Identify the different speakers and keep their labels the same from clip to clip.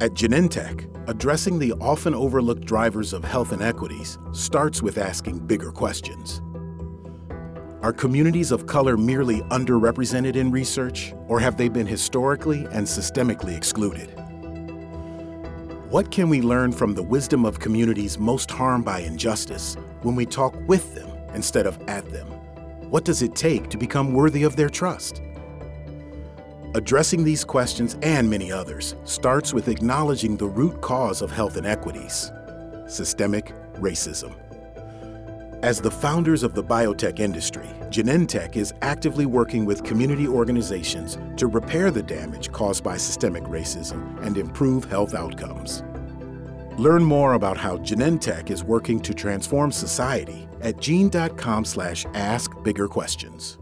Speaker 1: At Genentech, addressing the often overlooked drivers of health inequities starts with asking bigger questions. Are communities of color merely underrepresented in research, or have they been historically and systemically excluded? What can we learn from the wisdom of communities most harmed by injustice when we talk with them instead of at them? What does it take to become worthy of their trust? Addressing these questions and many others starts with acknowledging the root cause of health inequities systemic racism. As the founders of the biotech industry, Genentech is actively working with community organizations to repair the damage caused by systemic racism and improve health outcomes. Learn more about how Genentech is working to transform society at gene.com slash ask bigger questions.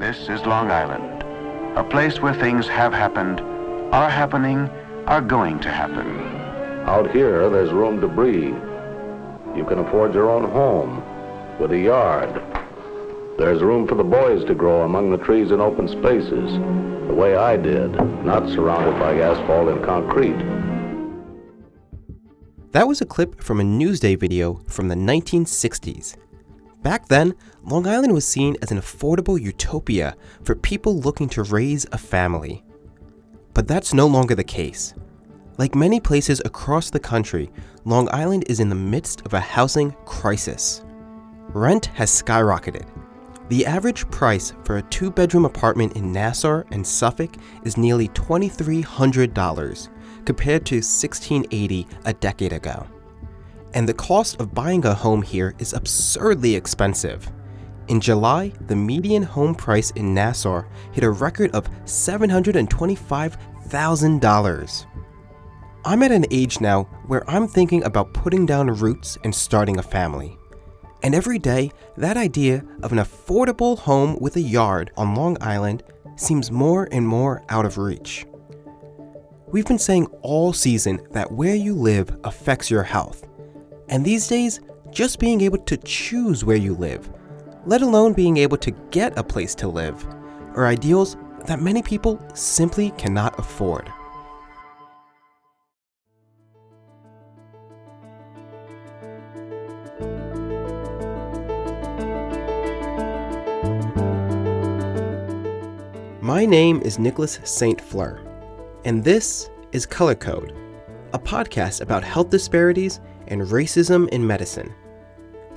Speaker 2: This is Long Island, a place where things have happened, are happening, are going to happen.
Speaker 3: Out here, there's room to breathe. You can afford your own home with a yard. There's room for the boys to grow among the trees and open spaces, the way I did, not surrounded by asphalt and concrete.
Speaker 4: That was a clip from a Newsday video from the 1960s. Back then, Long Island was seen as an affordable utopia for people looking to raise a family. But that's no longer the case. Like many places across the country, Long Island is in the midst of a housing crisis. Rent has skyrocketed. The average price for a two bedroom apartment in Nassau and Suffolk is nearly $2,300, compared to 1,680 a decade ago. And the cost of buying a home here is absurdly expensive. In July, the median home price in Nassau hit a record of $725,000. I'm at an age now where I'm thinking about putting down roots and starting a family. And every day, that idea of an affordable home with a yard on Long Island seems more and more out of reach. We've been saying all season that where you live affects your health. And these days, just being able to choose where you live, let alone being able to get a place to live, are ideals that many people simply cannot afford. My name is Nicholas St. Fleur, and this is Color Code, a podcast about health disparities and racism in medicine.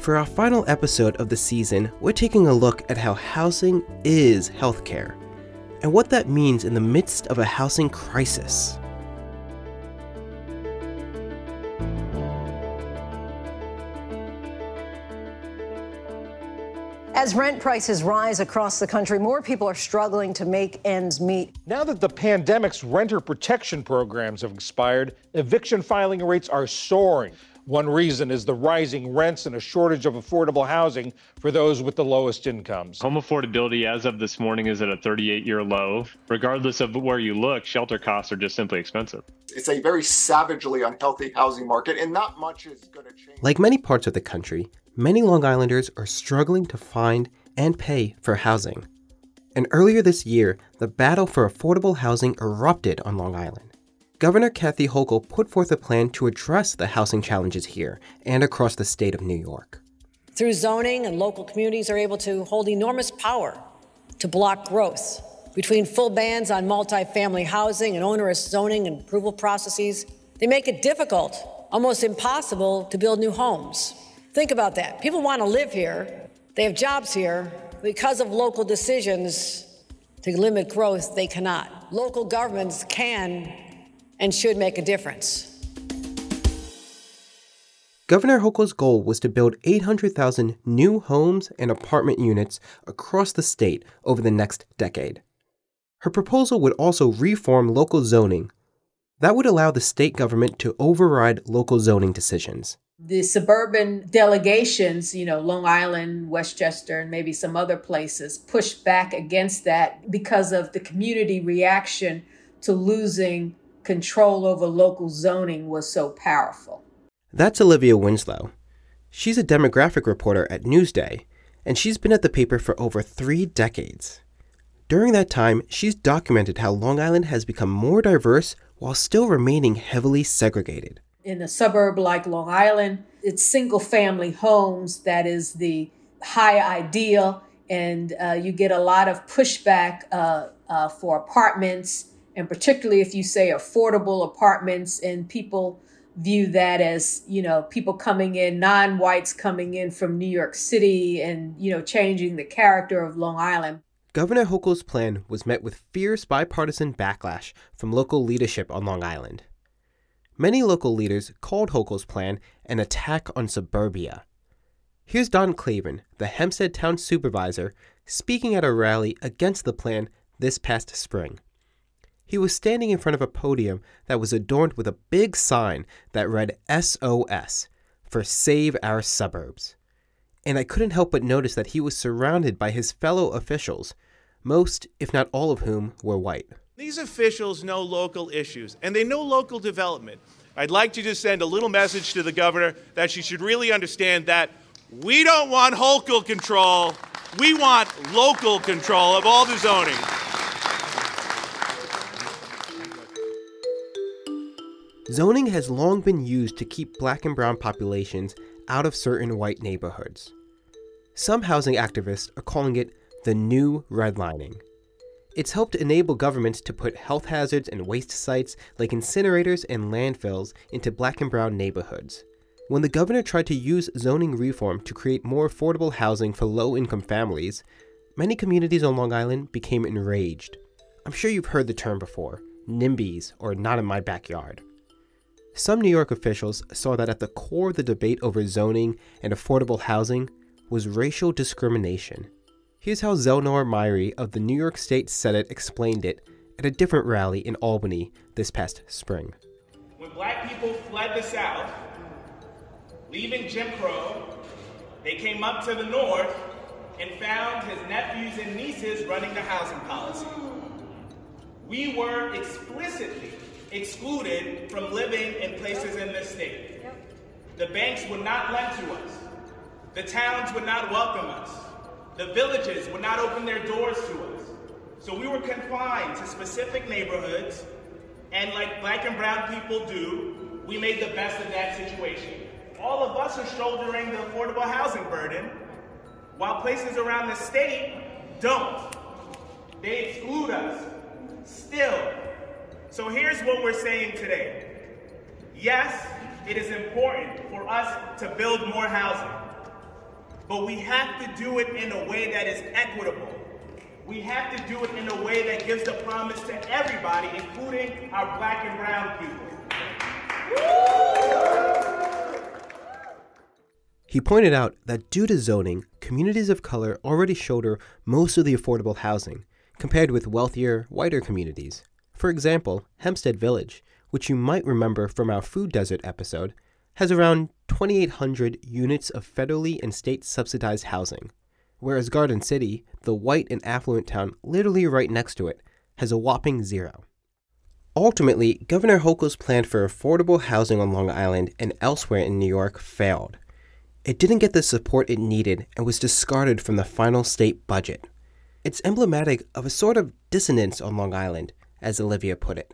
Speaker 4: For our final episode of the season, we're taking a look at how housing is healthcare and what that means in the midst of a housing crisis.
Speaker 5: As rent prices rise across the country, more people are struggling to make ends meet.
Speaker 6: Now that the pandemic's renter protection programs have expired, eviction filing rates are soaring. One reason is the rising rents and a shortage of affordable housing for those with the lowest incomes.
Speaker 7: Home affordability as of this morning is at a 38 year low. Regardless of where you look, shelter costs are just simply expensive.
Speaker 8: It's a very savagely unhealthy housing market, and not much is going to change.
Speaker 4: Like many parts of the country, many Long Islanders are struggling to find and pay for housing. And earlier this year, the battle for affordable housing erupted on Long Island. Governor Kathy Hochul put forth a plan to address the housing challenges here and across the state of New York.
Speaker 5: Through zoning, and local communities are able to hold enormous power to block growth. Between full bans on multifamily housing and onerous zoning and approval processes, they make it difficult, almost impossible, to build new homes. Think about that. People want to live here, they have jobs here. Because of local decisions to limit growth, they cannot. Local governments can and should make a difference.
Speaker 4: Governor Hochul's goal was to build 800,000 new homes and apartment units across the state over the next decade. Her proposal would also reform local zoning. That would allow the state government to override local zoning decisions.
Speaker 9: The suburban delegations, you know, Long Island, Westchester, and maybe some other places, pushed back against that because of the community reaction to losing control over local zoning was so powerful.
Speaker 4: That's Olivia Winslow. She's a demographic reporter at Newsday, and she's been at the paper for over three decades. During that time, she's documented how Long Island has become more diverse while still remaining heavily segregated.
Speaker 9: In a suburb like Long Island, it's single family homes that is the high ideal, and uh, you get a lot of pushback uh, uh, for apartments, and particularly if you say affordable apartments, and people view that as you know people coming in non-whites coming in from new york city and you know changing the character of long island.
Speaker 4: Governor hochul's plan was met with fierce bipartisan backlash from local leadership on long island. Many local leaders called hochul's plan an attack on suburbia. Here's don clavin the hempstead town supervisor speaking at a rally against the plan this past spring he was standing in front of a podium that was adorned with a big sign that read SOS for Save Our Suburbs. And I couldn't help but notice that he was surrounded by his fellow officials, most, if not all of whom, were white.
Speaker 10: These officials know local issues and they know local development. I'd like to just send a little message to the governor that she should really understand that we don't want Hochul control, we want local control of all the zoning.
Speaker 4: Zoning has long been used to keep black and brown populations out of certain white neighborhoods. Some housing activists are calling it the new redlining. It's helped enable governments to put health hazards and waste sites like incinerators and landfills into black and brown neighborhoods. When the governor tried to use zoning reform to create more affordable housing for low income families, many communities on Long Island became enraged. I'm sure you've heard the term before NIMBYs, or not in my backyard. Some New York officials saw that at the core of the debate over zoning and affordable housing was racial discrimination. Here's how Zellnor Myrie of the New York State Senate explained it at a different rally in Albany this past spring.
Speaker 11: When black people fled the South, leaving Jim Crow, they came up to the North and found his nephews and nieces running the housing policy. We were explicitly excluded from living in places in this state. The banks would not lend to us. The towns would not welcome us. The villages would not open their doors to us. So we were confined to specific neighborhoods, and like black and brown people do, we made the best of that situation. All of us are shouldering the affordable housing burden, while places around the state don't. They exclude us. Still, so here's what we're saying today. Yes, it is important for us to build more housing, but we have to do it in a way that is equitable. We have to do it in a way that gives the promise to everybody, including our black and brown
Speaker 4: people. He pointed out that due to zoning, communities of color already shoulder most of the affordable housing, compared with wealthier, whiter communities. For example, Hempstead Village, which you might remember from our food desert episode, has around 2,800 units of federally and state subsidized housing, whereas Garden City, the white and affluent town literally right next to it, has a whopping zero. Ultimately, Governor Hochul's plan for affordable housing on Long Island and elsewhere in New York failed. It didn't get the support it needed and was discarded from the final state budget. It's emblematic of a sort of dissonance on Long Island as Olivia put it.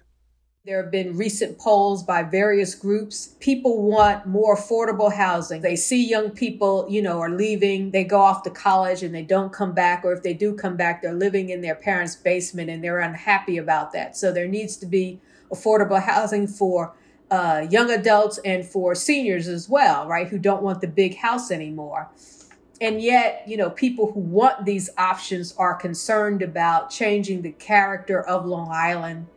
Speaker 9: There have been recent polls by various groups. People want more affordable housing. They see young people, you know, are leaving, they go off to college and they don't come back, or if they do come back, they're living in their parents' basement and they're unhappy about that. So there needs to be affordable housing for uh, young adults and for seniors as well, right, who don't want the big house anymore. And yet, you know, people who want these options are concerned about changing the character of Long Island.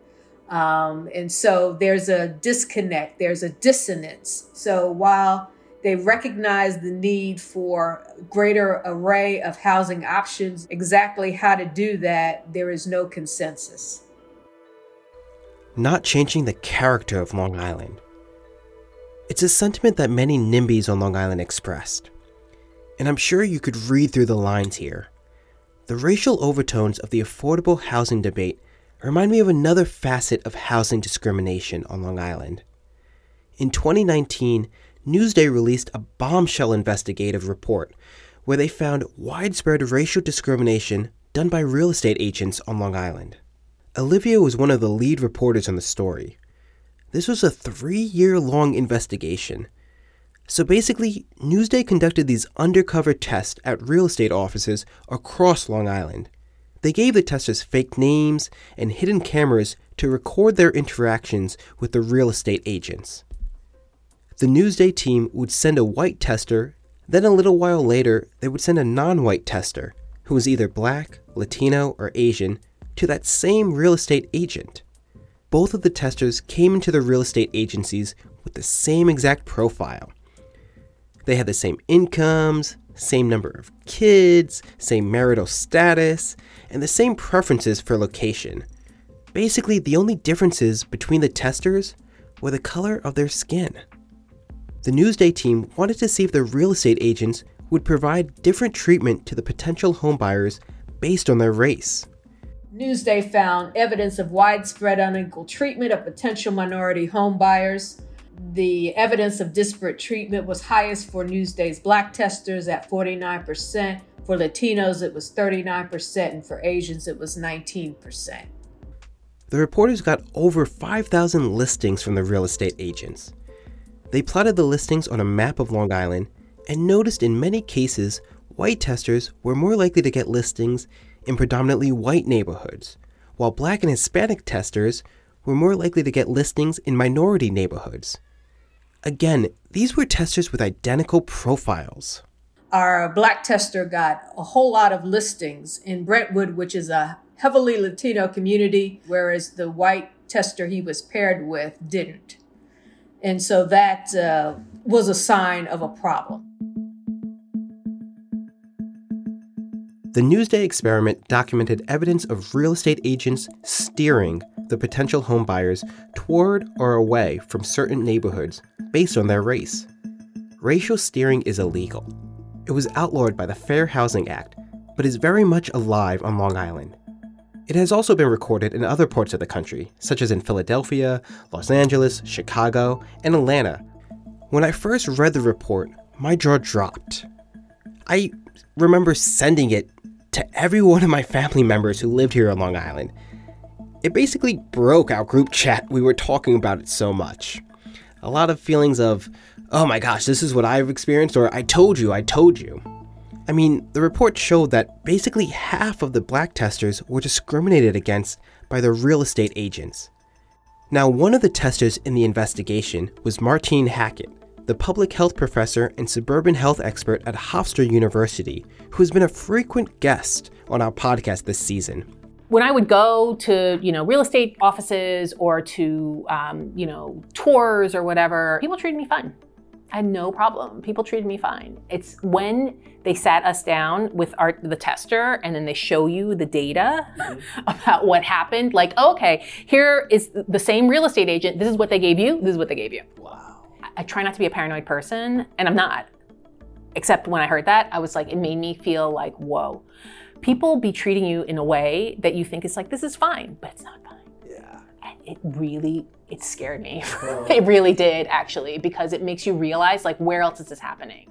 Speaker 9: Um, and so there's a disconnect, there's a dissonance. So while they recognize the need for greater array of housing options, exactly how to do that, there is no consensus.
Speaker 4: Not changing the character of Long Island. It's a sentiment that many NIMBYs on Long Island expressed and I'm sure you could read through the lines here. The racial overtones of the affordable housing debate remind me of another facet of housing discrimination on Long Island. In 2019, Newsday released a bombshell investigative report where they found widespread racial discrimination done by real estate agents on Long Island. Olivia was one of the lead reporters on the story. This was a three year long investigation. So basically, Newsday conducted these undercover tests at real estate offices across Long Island. They gave the testers fake names and hidden cameras to record their interactions with the real estate agents. The Newsday team would send a white tester, then a little while later, they would send a non white tester, who was either black, Latino, or Asian, to that same real estate agent. Both of the testers came into the real estate agencies with the same exact profile. They had the same incomes, same number of kids, same marital status, and the same preferences for location. Basically, the only differences between the testers were the color of their skin. The Newsday team wanted to see if the real estate agents would provide different treatment to the potential homebuyers based on their race.
Speaker 9: Newsday found evidence of widespread unequal treatment of potential minority homebuyers. The evidence of disparate treatment was highest for Newsday's black testers at 49%. For Latinos, it was 39%, and for Asians, it was 19%.
Speaker 4: The reporters got over 5,000 listings from the real estate agents. They plotted the listings on a map of Long Island and noticed in many cases white testers were more likely to get listings in predominantly white neighborhoods, while black and Hispanic testers were more likely to get listings in minority neighborhoods. Again, these were testers with identical profiles.
Speaker 9: Our black tester got a whole lot of listings in Brentwood, which is a heavily Latino community, whereas the white tester he was paired with didn't. And so that uh, was a sign of a problem.
Speaker 4: The Newsday experiment documented evidence of real estate agents steering the potential homebuyers toward or away from certain neighborhoods based on their race. Racial steering is illegal. It was outlawed by the Fair Housing Act, but is very much alive on Long Island. It has also been recorded in other parts of the country, such as in Philadelphia, Los Angeles, Chicago, and Atlanta. When I first read the report, my jaw dropped. I remember sending it to every one of my family members who lived here on Long Island. It basically broke our group chat. We were talking about it so much. A lot of feelings of, oh my gosh, this is what I've experienced, or I told you, I told you. I mean, the report showed that basically half of the black testers were discriminated against by the real estate agents. Now, one of the testers in the investigation was Martine Hackett, the public health professor and suburban health expert at Hofstra University, who has been a frequent guest on our podcast this season.
Speaker 12: When I would go to, you know, real estate offices or to, um, you know, tours or whatever, people treated me fine. I had no problem. People treated me fine. It's when they sat us down with our the tester and then they show you the data mm-hmm. about what happened. Like, oh, okay, here is the same real estate agent. This is what they gave you. This is what they gave you.
Speaker 4: Wow.
Speaker 12: I try not to be a paranoid person, and I'm not. Except when I heard that, I was like, it made me feel like, whoa. People be treating you in a way that you think is like, this is fine, but it's not fine.
Speaker 4: Yeah.
Speaker 12: And it really, it scared me. it really did, actually, because it makes you realize, like, where else is this happening?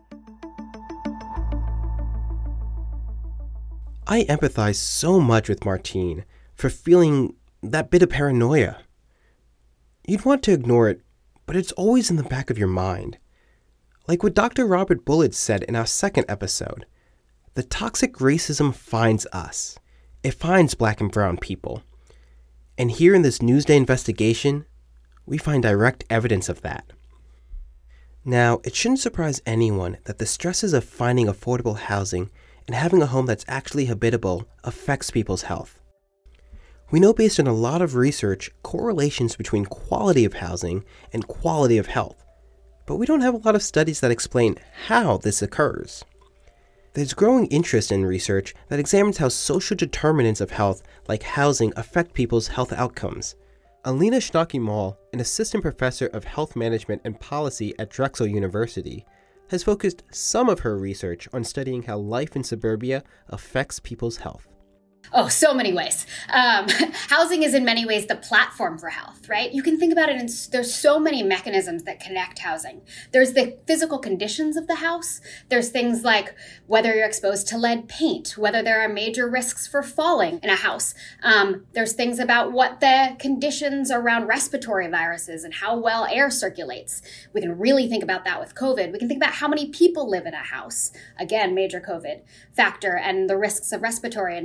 Speaker 4: I empathize so much with Martine for feeling that bit of paranoia. You'd want to ignore it but it's always in the back of your mind. Like what Dr. Robert Bullard said in our second episode the toxic racism finds us, it finds black and brown people. And here in this Newsday investigation, we find direct evidence of that. Now, it shouldn't surprise anyone that the stresses of finding affordable housing and having a home that's actually habitable affects people's health. We know based on a lot of research correlations between quality of housing and quality of health, but we don't have a lot of studies that explain how this occurs. There's growing interest in research that examines how social determinants of health, like housing, affect people's health outcomes. Alina Schnake-Mahl, an assistant professor of health management and policy at Drexel University, has focused some of her research on studying how life in suburbia affects people's health.
Speaker 13: Oh, so many ways. Um, housing is in many ways the platform for health, right? You can think about it in there's so many mechanisms that connect housing. There's the physical conditions of the house. There's things like whether you're exposed to lead paint, whether there are major risks for falling in a house. Um, there's things about what the conditions around respiratory viruses and how well air circulates. We can really think about that with COVID. We can think about how many people live in a house. Again, major COVID factor and the risks of respiratory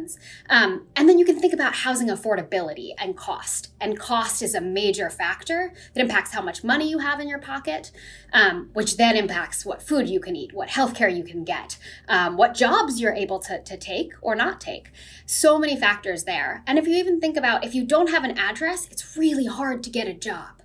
Speaker 13: infections. Um, and then you can think about housing affordability and cost. And cost is a major factor that impacts how much money you have in your pocket, um, which then impacts what food you can eat, what healthcare you can get, um, what jobs you're able to, to take or not take. So many factors there. And if you even think about if you don't have an address, it's really hard to get a job,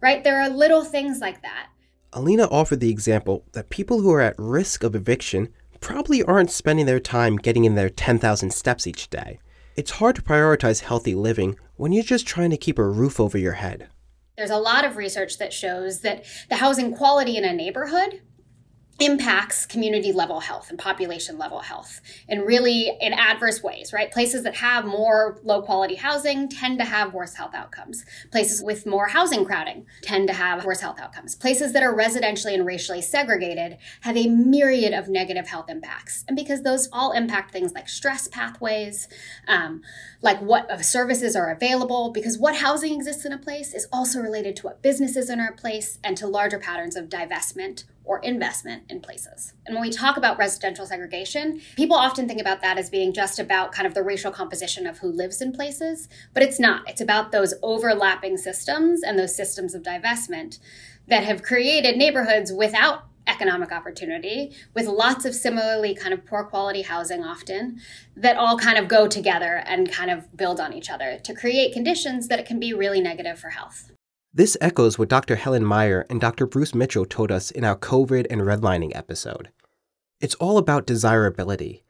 Speaker 13: right? There are little things like that.
Speaker 4: Alina offered the example that people who are at risk of eviction probably aren't spending their time getting in their 10,000 steps each day. It's hard to prioritize healthy living when you're just trying to keep a roof over your head.
Speaker 13: There's a lot of research that shows that the housing quality in a neighborhood impacts community level health and population level health in really in adverse ways right? Places that have more low quality housing tend to have worse health outcomes. Places with more housing crowding tend to have worse health outcomes. Places that are residentially and racially segregated have a myriad of negative health impacts. And because those all impact things like stress pathways um, like what services are available because what housing exists in a place is also related to what businesses in a place and to larger patterns of divestment or investment in places. And when we talk about residential segregation, people often think about that as being just about kind of the racial composition of who lives in places, but it's not. It's about those overlapping systems and those systems of divestment that have created neighborhoods without economic opportunity with lots of similarly kind of poor quality housing often that all kind of go together and kind of build on each other to create conditions that it can be really negative for health.
Speaker 4: This echoes what Dr. Helen Meyer and Dr. Bruce Mitchell told us in our COVID and redlining episode. It's all about desirability.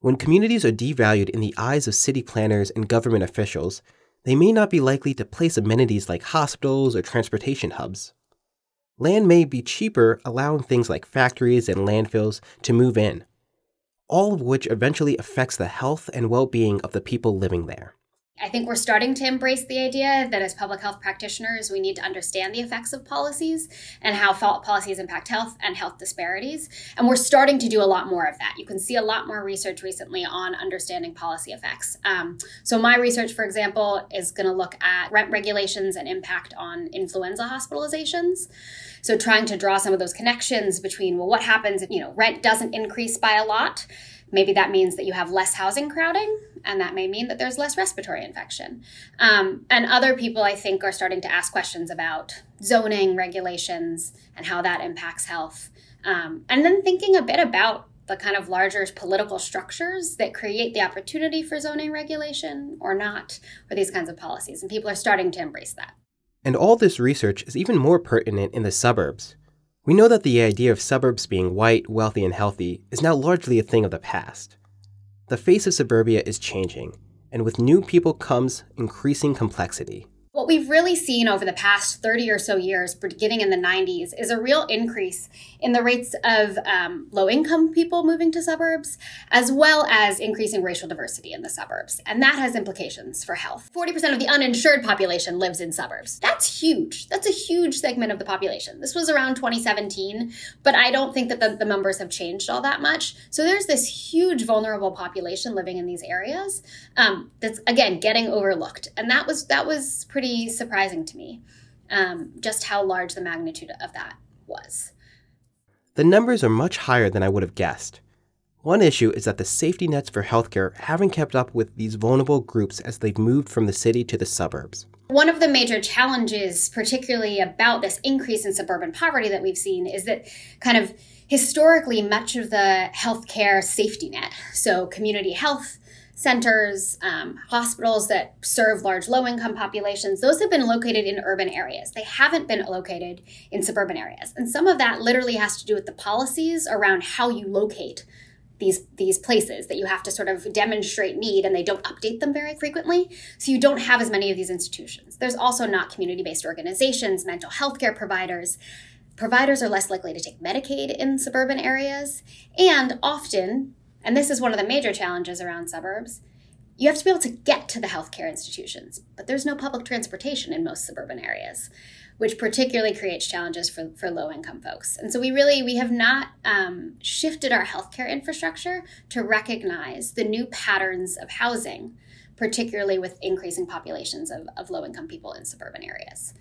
Speaker 4: When communities are devalued in the eyes of city planners and government officials, they may not be likely to place amenities like hospitals or transportation hubs. Land may be cheaper, allowing things like factories and landfills to move in, all of which eventually affects the health and well being of the people living there.
Speaker 13: I think we're starting to embrace the idea that as public health practitioners, we need to understand the effects of policies and how policies impact health and health disparities. And we're starting to do a lot more of that. You can see a lot more research recently on understanding policy effects. Um, so, my research, for example, is going to look at rent regulations and impact on influenza hospitalizations. So, trying to draw some of those connections between, well, what happens if, you know, rent doesn't increase by a lot? Maybe that means that you have less housing crowding, and that may mean that there's less respiratory infection. Um, and other people, I think, are starting to ask questions about zoning regulations and how that impacts health. Um, and then thinking a bit about the kind of larger political structures that create the opportunity for zoning regulation or not, or these kinds of policies. And people are starting to embrace that.
Speaker 4: And all this research is even more pertinent in the suburbs, we know that the idea of suburbs being white, wealthy, and healthy is now largely a thing of the past. The face of suburbia is changing, and with new people comes increasing complexity.
Speaker 13: What we've really seen over the past 30 or so years, beginning in the 90s, is a real increase in the rates of um, low income people moving to suburbs, as well as increasing racial diversity in the suburbs. And that has implications for health. 40% of the uninsured population lives in suburbs. That's huge. That's a huge segment of the population. This was around 2017, but I don't think that the, the numbers have changed all that much. So there's this huge vulnerable population living in these areas um, that's, again, getting overlooked. And that was, that was pretty pretty surprising to me um, just how large the magnitude of that was.
Speaker 4: The numbers are much higher than I would have guessed. One issue is that the safety nets for healthcare haven't kept up with these vulnerable groups as they've moved from the city to the suburbs.
Speaker 13: One of the major challenges, particularly about this increase in suburban poverty that we've seen, is that kind of historically much of the healthcare safety net, so community health centers, um, hospitals that serve large low income populations, those have been located in urban areas. They haven't been located in suburban areas. And some of that literally has to do with the policies around how you locate these these places that you have to sort of demonstrate need and they don't update them very frequently so you don't have as many of these institutions there's also not community-based organizations mental health care providers providers are less likely to take medicaid in suburban areas and often and this is one of the major challenges around suburbs, you have to be able to get to the healthcare institutions, but there's no public transportation in most suburban areas, which particularly creates challenges for, for low income folks. And so we really we have not um, shifted our healthcare infrastructure to recognize the new patterns of housing, particularly with increasing populations of, of low income people in suburban areas.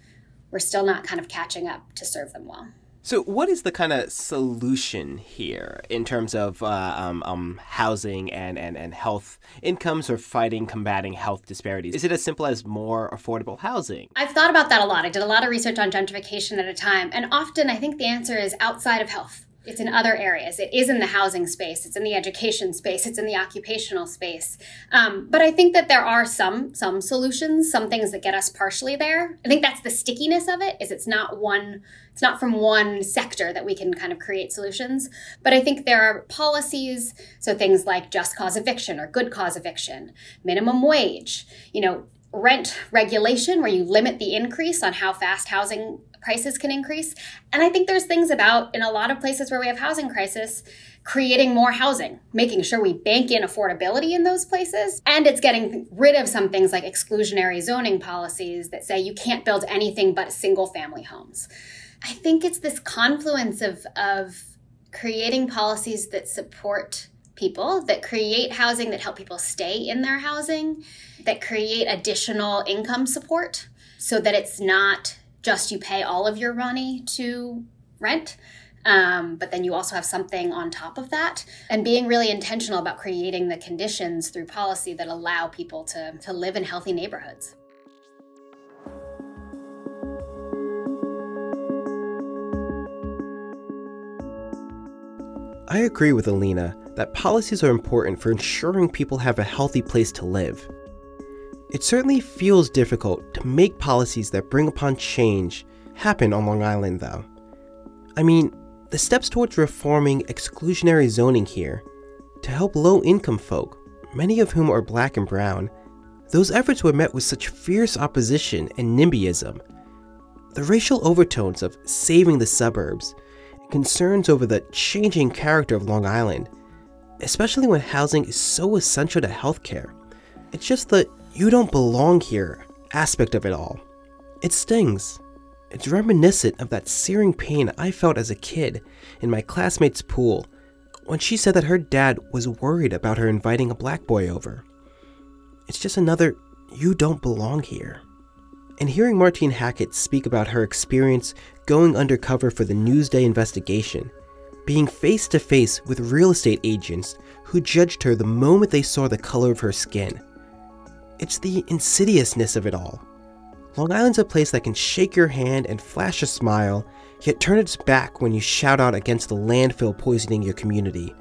Speaker 13: We're still not kind of catching up to serve them well.
Speaker 4: So, what is the kind of solution here in terms of uh, um, um, housing and, and, and health incomes or fighting, combating health disparities? Is it as simple as more affordable housing?
Speaker 13: I've thought about that a lot. I did a lot of research on gentrification at a time, and often I think the answer is outside of health it's in other areas. It is in the housing space. It's in the education space. It's in the occupational space. Um, but I think that there are some some solutions, some things that get us partially there. I think that's the stickiness of it. Is it's not one. It's not from one sector that we can kind of create solutions. But I think there are policies. So things like just cause eviction or good cause eviction, minimum wage. You know, rent regulation where you limit the increase on how fast housing prices can increase. And I think there's things about in a lot of places where we have housing crisis creating more housing, making sure we bank in affordability in those places. And it's getting rid of some things like exclusionary zoning policies that say you can't build anything but single family homes. I think it's this confluence of, of creating policies that support people, that create housing that help people stay in their housing, that create additional income support so that it's not just you pay all of your money to rent. Um, but then you also have something on top of that and being really intentional about creating the conditions through policy that allow people to, to live in healthy neighborhoods.
Speaker 4: I agree with Alina that policies are important for ensuring people have a healthy place to live. It certainly feels difficult to make policies that bring upon change happen on Long Island, though. I mean, the steps towards reforming exclusionary zoning here to help low income folk, many of whom are black and brown, those efforts were met with such fierce opposition and NIMBYism. The racial overtones of saving the suburbs, concerns over the changing character of Long Island, especially when housing is so essential to healthcare. It's just the you don't belong here aspect of it all. It stings. It's reminiscent of that searing pain I felt as a kid in my classmate's pool when she said that her dad was worried about her inviting a black boy over. It's just another, you don't belong here. And hearing Martine Hackett speak about her experience going undercover for the Newsday investigation, being face to face with real estate agents who judged her the moment they saw the color of her skin, it's the insidiousness of it all. Long Island's a place that can shake your hand and flash a smile, yet turn its back when you shout out against the landfill poisoning your community,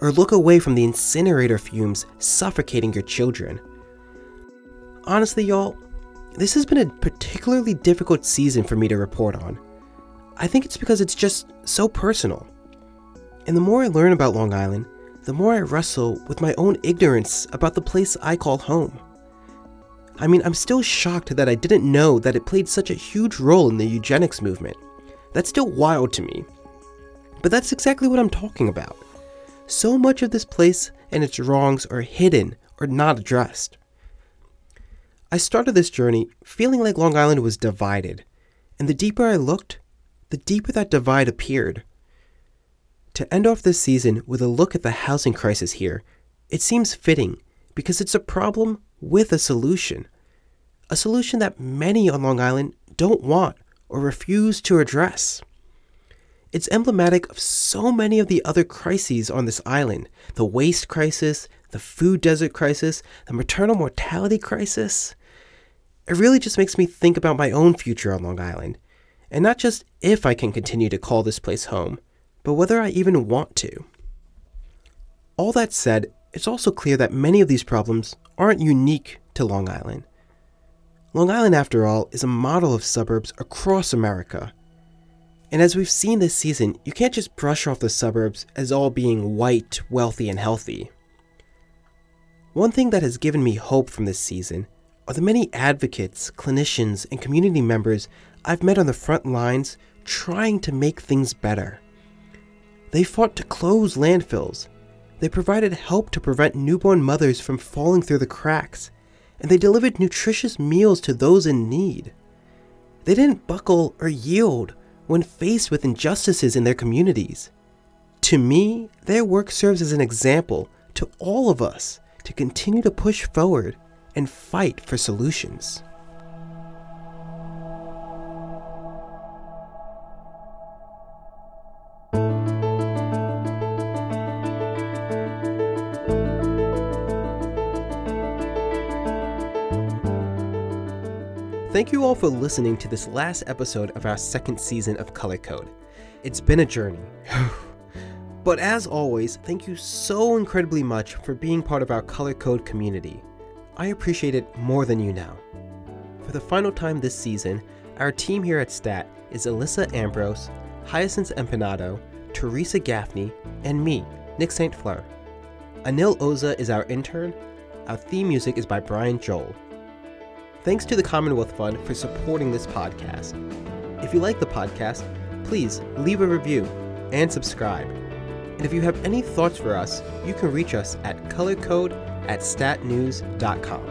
Speaker 4: or look away from the incinerator fumes suffocating your children. Honestly, y'all, this has been a particularly difficult season for me to report on. I think it's because it's just so personal. And the more I learn about Long Island, the more I wrestle with my own ignorance about the place I call home. I mean, I'm still shocked that I didn't know that it played such a huge role in the eugenics movement. That's still wild to me. But that's exactly what I'm talking about. So much of this place and its wrongs are hidden or not addressed. I started this journey feeling like Long Island was divided, and the deeper I looked, the deeper that divide appeared. To end off this season with a look at the housing crisis here, it seems fitting because it's a problem with a solution. A solution that many on Long Island don't want or refuse to address. It's emblematic of so many of the other crises on this island the waste crisis, the food desert crisis, the maternal mortality crisis. It really just makes me think about my own future on Long Island, and not just if I can continue to call this place home, but whether I even want to. All that said, it's also clear that many of these problems aren't unique to Long Island. Long Island, after all, is a model of suburbs across America. And as we've seen this season, you can't just brush off the suburbs as all being white, wealthy, and healthy. One thing that has given me hope from this season are the many advocates, clinicians, and community members I've met on the front lines trying to make things better. They fought to close landfills, They provided help to prevent newborn mothers from falling through the cracks, and they delivered nutritious meals to those in need. They didn't buckle or yield when faced with injustices in their communities. To me, their work serves as an example to all of us to continue to push forward and fight for solutions. Thank you all for listening to this last episode of our second season of Color Code. It's been a journey. but as always, thank you so incredibly much for being part of our Color Code community. I appreciate it more than you know. For the final time this season, our team here at STAT is Alyssa Ambrose, Hyacinth Empinado, Teresa Gaffney, and me, Nick St. Fleur. Anil Oza is our intern. Our theme music is by Brian Joel. Thanks to the Commonwealth Fund for supporting this podcast. If you like the podcast, please leave a review and subscribe. And if you have any thoughts for us, you can reach us at colorcode at statnews.com.